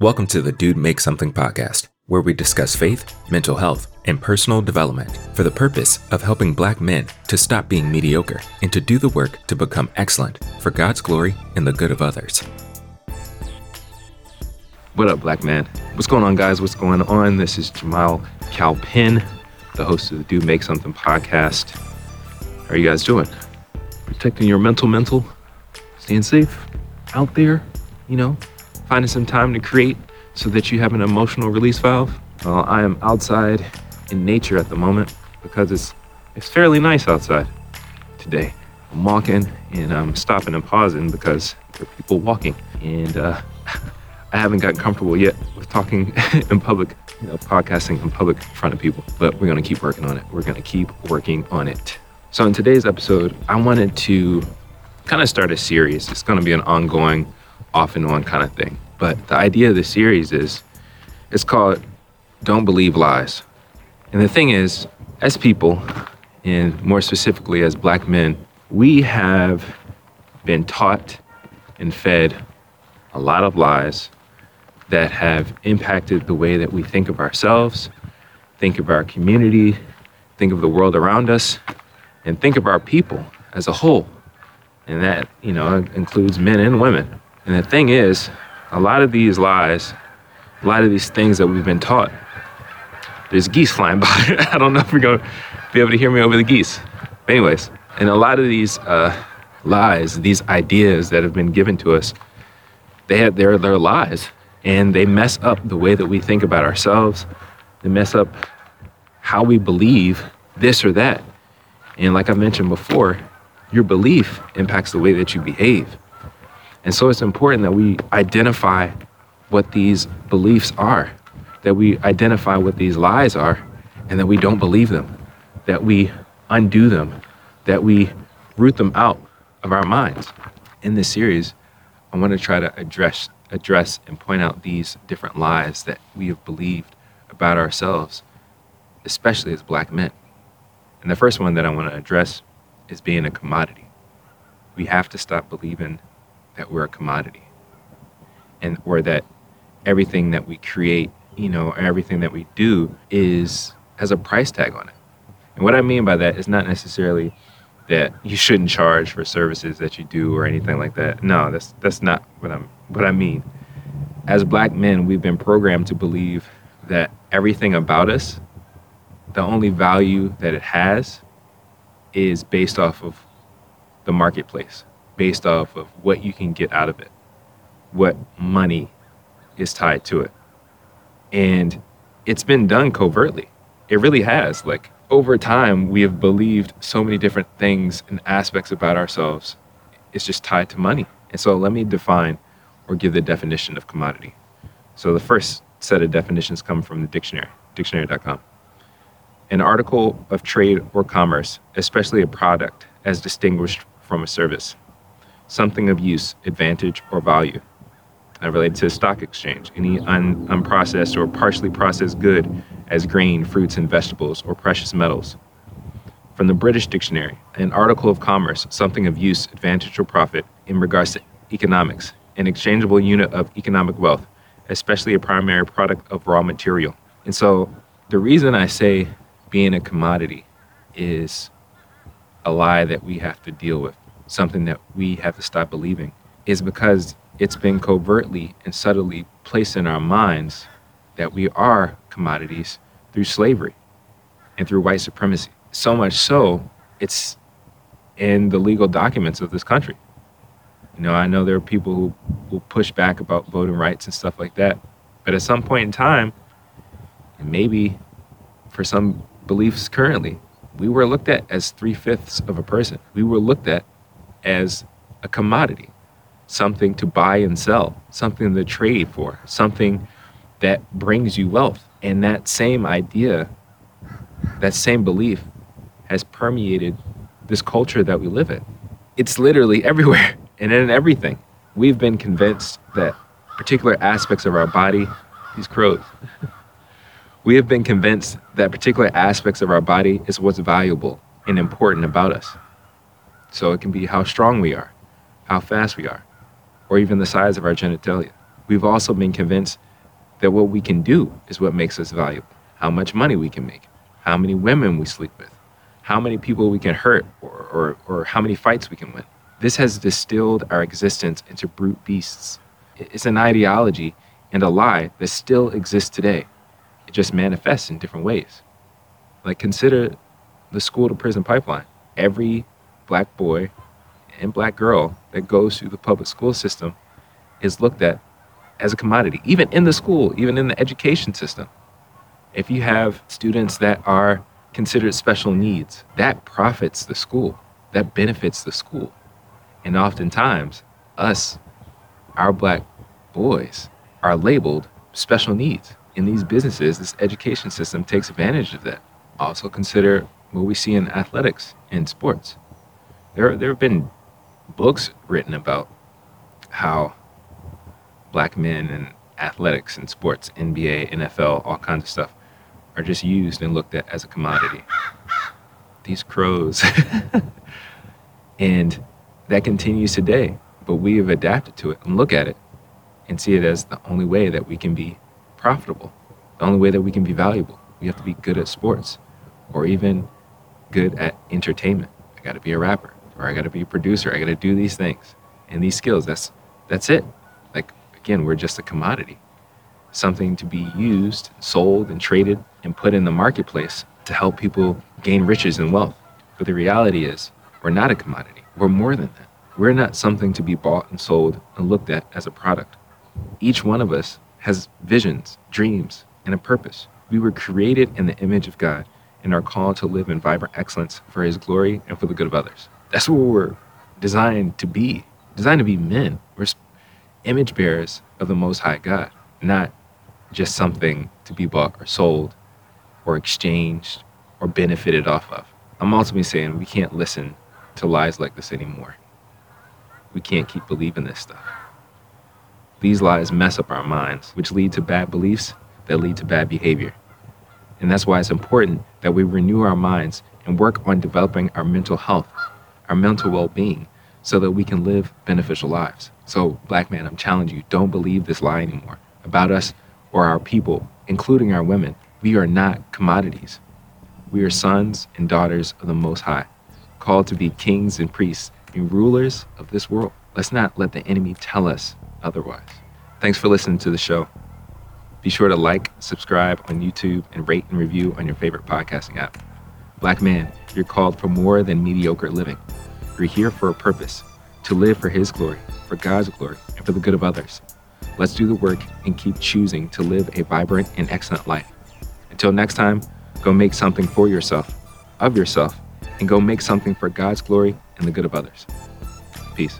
Welcome to the Dude Make Something podcast, where we discuss faith, mental health, and personal development for the purpose of helping black men to stop being mediocre and to do the work to become excellent for God's glory and the good of others. What up, black man? What's going on, guys? What's going on? This is Jamal Calpin, the host of the Dude Make Something podcast. How are you guys doing? Protecting your mental, mental, staying safe out there, you know, finding some time to create so that you have an emotional release valve. Well, I am outside in nature at the moment because it's it's fairly nice outside today. I'm walking and I'm stopping and pausing because there are people walking, and uh, I haven't gotten comfortable yet with talking in public, you know, podcasting in public in front of people. But we're gonna keep working on it. We're gonna keep working on it. So in today's episode, I wanted to kind of start a series. It's gonna be an ongoing off and on kind of thing. But the idea of the series is it's called Don't Believe Lies. And the thing is, as people, and more specifically as black men, we have been taught and fed a lot of lies that have impacted the way that we think of ourselves, think of our community, think of the world around us, and think of our people as a whole. And that, you know, includes men and women. And the thing is, a lot of these lies, a lot of these things that we've been taught, there's geese flying by. I don't know if you're going to be able to hear me over the geese. But anyways, and a lot of these uh, lies, these ideas that have been given to us, they have, they're, they're lies. And they mess up the way that we think about ourselves. They mess up how we believe this or that. And like I mentioned before, your belief impacts the way that you behave. And so it's important that we identify what these beliefs are, that we identify what these lies are, and that we don't believe them, that we undo them, that we root them out of our minds. In this series, I want to try to address address and point out these different lies that we have believed about ourselves, especially as black men. And the first one that I want to address is being a commodity. We have to stop believing that we're a commodity. And or that everything that we create you know everything that we do is has a price tag on it. And what i mean by that is not necessarily that you shouldn't charge for services that you do or anything like that. No that's that's not what i'm what i mean. As black men we've been programmed to believe that everything about us the only value that it has is based off of the marketplace based off of what you can get out of it, what money is tied to it. And it's been done covertly. It really has. Like over time, we have believed so many different things and aspects about ourselves. It's just tied to money. And so let me define or give the definition of commodity. So the first set of definitions come from the dictionary, dictionary.com. An article of trade or commerce, especially a product, as distinguished from a service something of use, advantage, or value. Uh, related to the stock exchange, any un- unprocessed or partially processed good as grain, fruits, and vegetables, or precious metals. From the British Dictionary, an article of commerce, something of use, advantage, or profit in regards to economics, an exchangeable unit of economic wealth, especially a primary product of raw material. And so the reason I say being a commodity is a lie that we have to deal with something that we have to stop believing is because it's been covertly and subtly placed in our minds that we are commodities through slavery and through white supremacy. So much so, it's in the legal documents of this country. You know, I know there are people who will push back about voting rights and stuff like that. But at some point in time, and maybe for some beliefs currently, we were looked at as three fifths of a person. We were looked at as a commodity, something to buy and sell, something to trade for, something that brings you wealth. And that same idea, that same belief has permeated this culture that we live in. It's literally everywhere and in everything. We've been convinced that particular aspects of our body, these crows, we have been convinced that particular aspects of our body is what's valuable and important about us. So it can be how strong we are, how fast we are, or even the size of our genitalia. We've also been convinced that what we can do is what makes us valuable. How much money we can make, how many women we sleep with, how many people we can hurt, or, or, or how many fights we can win. This has distilled our existence into brute beasts. It's an ideology and a lie that still exists today. It just manifests in different ways. Like, consider the school to prison pipeline. Every black boy and black girl that goes through the public school system is looked at as a commodity, even in the school, even in the education system. If you have students that are considered special needs, that profits the school, that benefits the school. And oftentimes, us, our black boys, are labeled special needs. In these businesses, this education system takes advantage of that. Also, consider what we see in athletics and sports. There, there have been books written about how black men in athletics and sports, NBA, NFL, all kinds of stuff, are just used and looked at as a commodity. These crows. and that continues today, but we have adapted to it and look at it and see it as the only way that we can be profitable, the only way that we can be valuable. We have to be good at sports or even good at entertainment. I got to be a rapper or I got to be a producer. I got to do these things and these skills. That's that's it. Like again, we're just a commodity, something to be used, sold, and traded and put in the marketplace to help people gain riches and wealth. But the reality is, we're not a commodity. We're more than that. We're not something to be bought and sold and looked at as a product. Each one of us has visions, dreams, and a purpose. We were created in the image of God and are called to live in vibrant excellence for His glory and for the good of others. That's what we're designed to be, designed to be men. We're image bearers of the Most High God, not just something to be bought or sold or exchanged or benefited off of. I'm ultimately saying we can't listen to lies like this anymore. We can't keep believing this stuff. These lies mess up our minds, which lead to bad beliefs that lead to bad behavior. And that's why it's important that we renew our minds and work on developing our mental health, our mental well being, so that we can live beneficial lives. So, black man, I'm challenging you don't believe this lie anymore about us or our people, including our women. We are not commodities. We are sons and daughters of the Most High, called to be kings and priests and rulers of this world. Let's not let the enemy tell us otherwise. Thanks for listening to the show. Be sure to like, subscribe on YouTube, and rate and review on your favorite podcasting app. Black man, you're called for more than mediocre living. You're here for a purpose to live for His glory, for God's glory, and for the good of others. Let's do the work and keep choosing to live a vibrant and excellent life. Until next time, go make something for yourself, of yourself, and go make something for God's glory and the good of others. Peace.